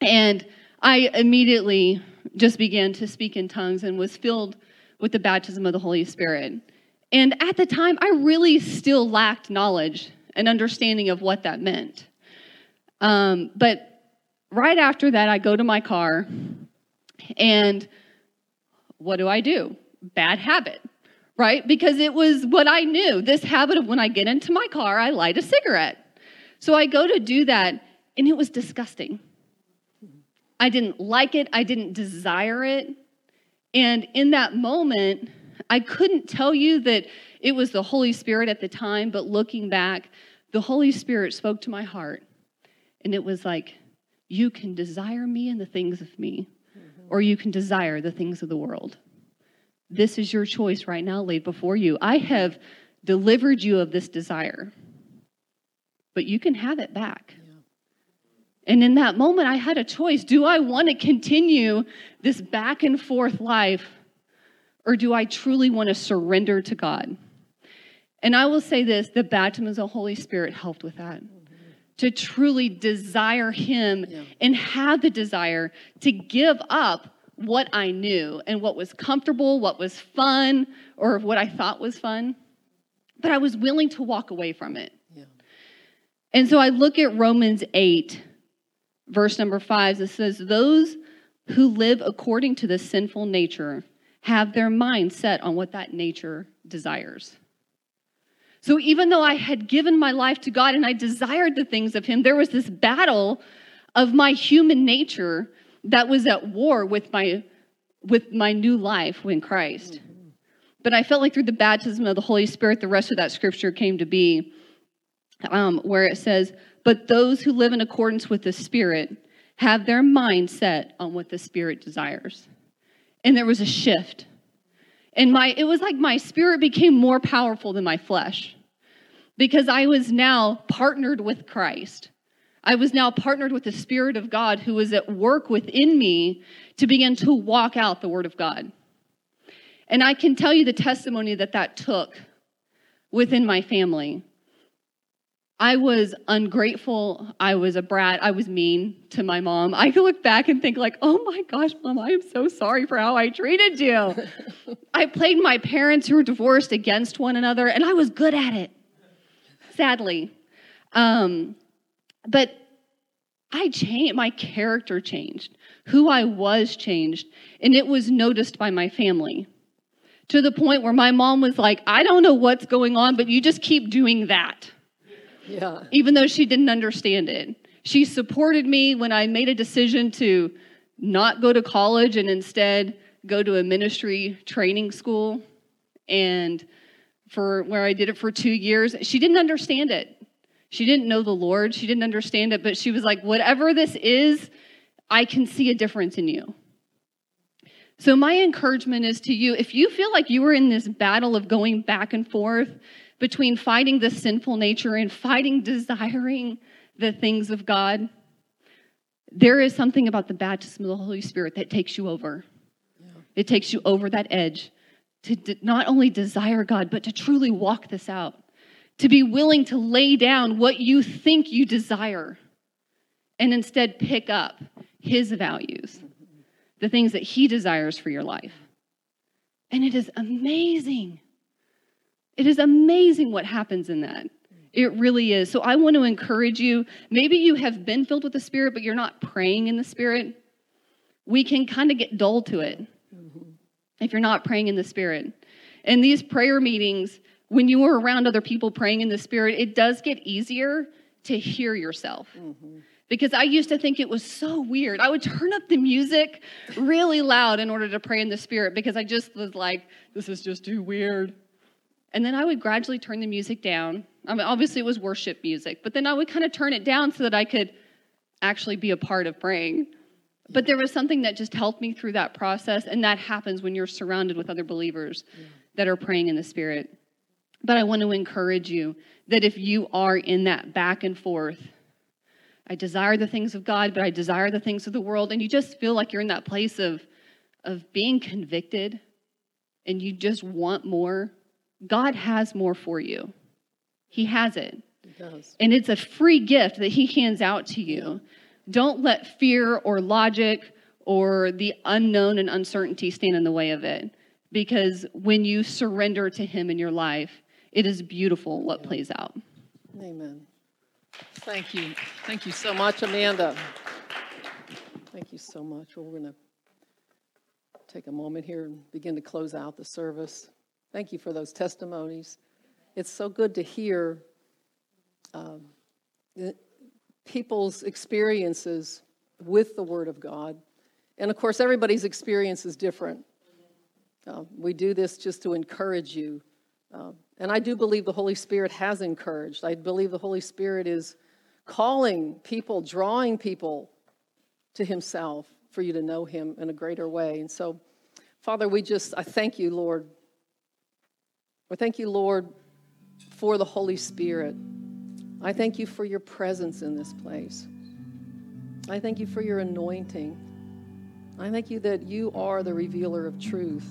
And I immediately just began to speak in tongues and was filled with the baptism of the Holy Spirit. And at the time, I really still lacked knowledge and understanding of what that meant. Um, but right after that, I go to my car, and what do I do? Bad habit right? Because it was what I knew this habit of when I get into my car, I light a cigarette. So I go to do that, and it was disgusting. I didn't like it, I didn't desire it. And in that moment, I couldn't tell you that it was the Holy Spirit at the time, but looking back, the Holy Spirit spoke to my heart. And it was like, you can desire me and the things of me, or you can desire the things of the world. This is your choice right now laid before you. I have delivered you of this desire, but you can have it back. And in that moment, I had a choice. Do I want to continue this back and forth life, or do I truly want to surrender to God? And I will say this the baptism of the Holy Spirit helped with that. To truly desire Him yeah. and have the desire to give up what I knew and what was comfortable, what was fun, or what I thought was fun. But I was willing to walk away from it. Yeah. And so I look at Romans 8, verse number 5, it says, Those who live according to the sinful nature have their mind set on what that nature desires. So even though I had given my life to God and I desired the things of Him, there was this battle of my human nature that was at war with my with my new life in Christ. But I felt like through the baptism of the Holy Spirit, the rest of that scripture came to be, um, where it says, "But those who live in accordance with the Spirit have their mind set on what the Spirit desires." And there was a shift, and my it was like my spirit became more powerful than my flesh, because I was now partnered with Christ. I was now partnered with the Spirit of God who was at work within me to begin to walk out the Word of God. And I can tell you the testimony that that took within my family. I was ungrateful. I was a brat. I was mean to my mom. I can look back and think like, "Oh my gosh, mom, I am so sorry for how I treated you." [laughs] I played my parents who were divorced against one another, and I was good at it. Sadly, um, but I changed, my character changed, who I was changed, and it was noticed by my family to the point where my mom was like, I don't know what's going on, but you just keep doing that.
Yeah.
Even though she didn't understand it. She supported me when I made a decision to not go to college and instead go to a ministry training school and for where I did it for 2 years. She didn't understand it. She didn't know the Lord. She didn't understand it, but she was like, whatever this is, I can see a difference in you. So, my encouragement is to you if you feel like you are in this battle of going back and forth between fighting the sinful nature and fighting [laughs] desiring the things of God, there is something about the baptism of the Holy Spirit that takes you over. Yeah. It takes you over that edge to not only desire God, but to truly walk this out, to be willing to lay down what you think you desire and instead pick up His values the things that He desires for your life. And it is amazing. It is amazing what happens in that. It really is. So I want to encourage you. Maybe you have been filled with the Spirit, but you're not praying in the Spirit. We can kind of get dull to it. If you're not praying in the Spirit. And these prayer meetings, when you are around other people praying in the Spirit, it does get easier to hear yourself. Mm-hmm because I used to think it was so weird. I would turn up the music really loud in order to pray in the spirit because I just was like, this is just too weird. And then I would gradually turn the music down. I mean, obviously, it was worship music, but then I would kind of turn it down so that I could actually be a part of praying. But there was something that just helped me through that process, and that happens when you're surrounded with other believers that are praying in the Spirit. But I want to encourage you that if you are in that back and forth, I desire the things of God, but I desire the things of the world. And you just feel like you're in that place of, of being convicted and you just want more. God has more for you. He has it. He does. And it's a free gift that He hands out to you. Don't let fear or logic or the unknown and uncertainty stand in the way of it. Because when you surrender to Him in your life, it is beautiful what plays out.
Amen. Thank you. Thank you so much, Amanda. Thank you so much. Well, we're going to take a moment here and begin to close out the service. Thank you for those testimonies. It's so good to hear um, people's experiences with the Word of God. And of course, everybody's experience is different. Uh, we do this just to encourage you. Uh, and I do believe the Holy Spirit has encouraged. I believe the Holy Spirit is calling people, drawing people to Himself for you to know Him in a greater way. And so, Father, we just, I thank you, Lord. I thank you, Lord, for the Holy Spirit. I thank you for your presence in this place. I thank you for your anointing. I thank you that you are the revealer of truth.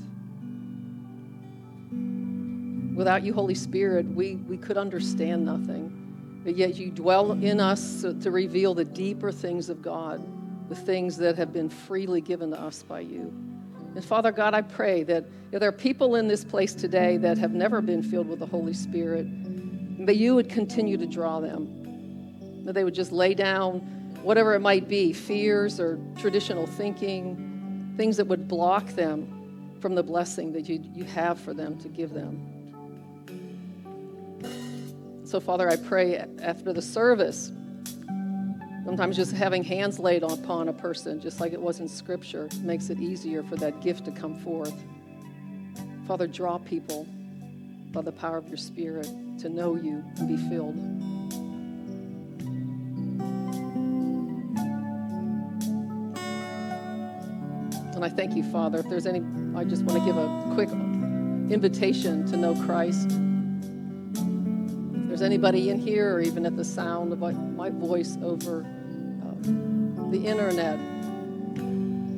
Without you, Holy Spirit, we, we could understand nothing. But yet you dwell in us to reveal the deeper things of God, the things that have been freely given to us by you. And Father God, I pray that there are people in this place today that have never been filled with the Holy Spirit, that you would continue to draw them, that they would just lay down whatever it might be fears or traditional thinking, things that would block them from the blessing that you, you have for them to give them. So, Father, I pray after the service, sometimes just having hands laid upon a person, just like it was in Scripture, makes it easier for that gift to come forth. Father, draw people by the power of your Spirit to know you and be filled. And I thank you, Father. If there's any, I just want to give a quick invitation to know Christ If there's anybody in here, or even at the sound of my voice over uh, the internet,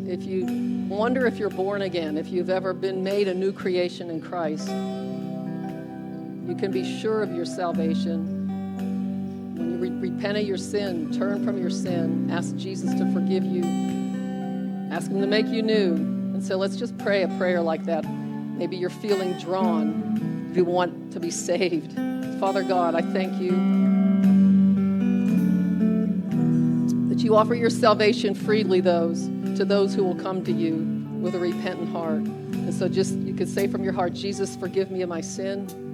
if you wonder if you're born again, if you've ever been made a new creation in Christ, you can be sure of your salvation. When you re- repent of your sin, turn from your sin, ask Jesus to forgive you, ask Him to make you new. And so let's just pray a prayer like that. Maybe you're feeling drawn, if you want to be saved. Father God, I thank you that you offer your salvation freely those to those who will come to you with a repentant heart. And so just you could say from your heart, Jesus, forgive me of my sin.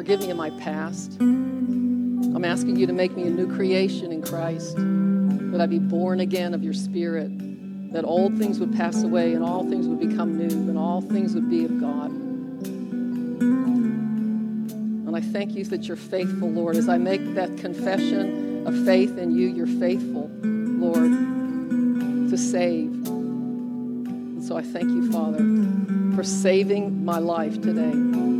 Forgive me of my past. I'm asking you to make me a new creation in Christ. That I be born again of your spirit. That old things would pass away and all things would become new and all things would be of God. And I thank you that you're faithful, Lord. As I make that confession of faith in you, you're faithful, Lord, to save. And so I thank you, Father, for saving my life today.